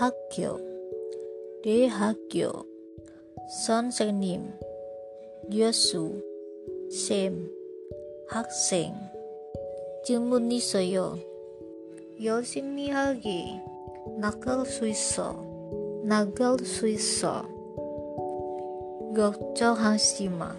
Hakyo. De Hakyo. Son Senim Yosu Sem. Hakseng Jumun Nisoyo Yoshimi Hagi Nakal Suiso Nagal Suiso Gokcho Hashima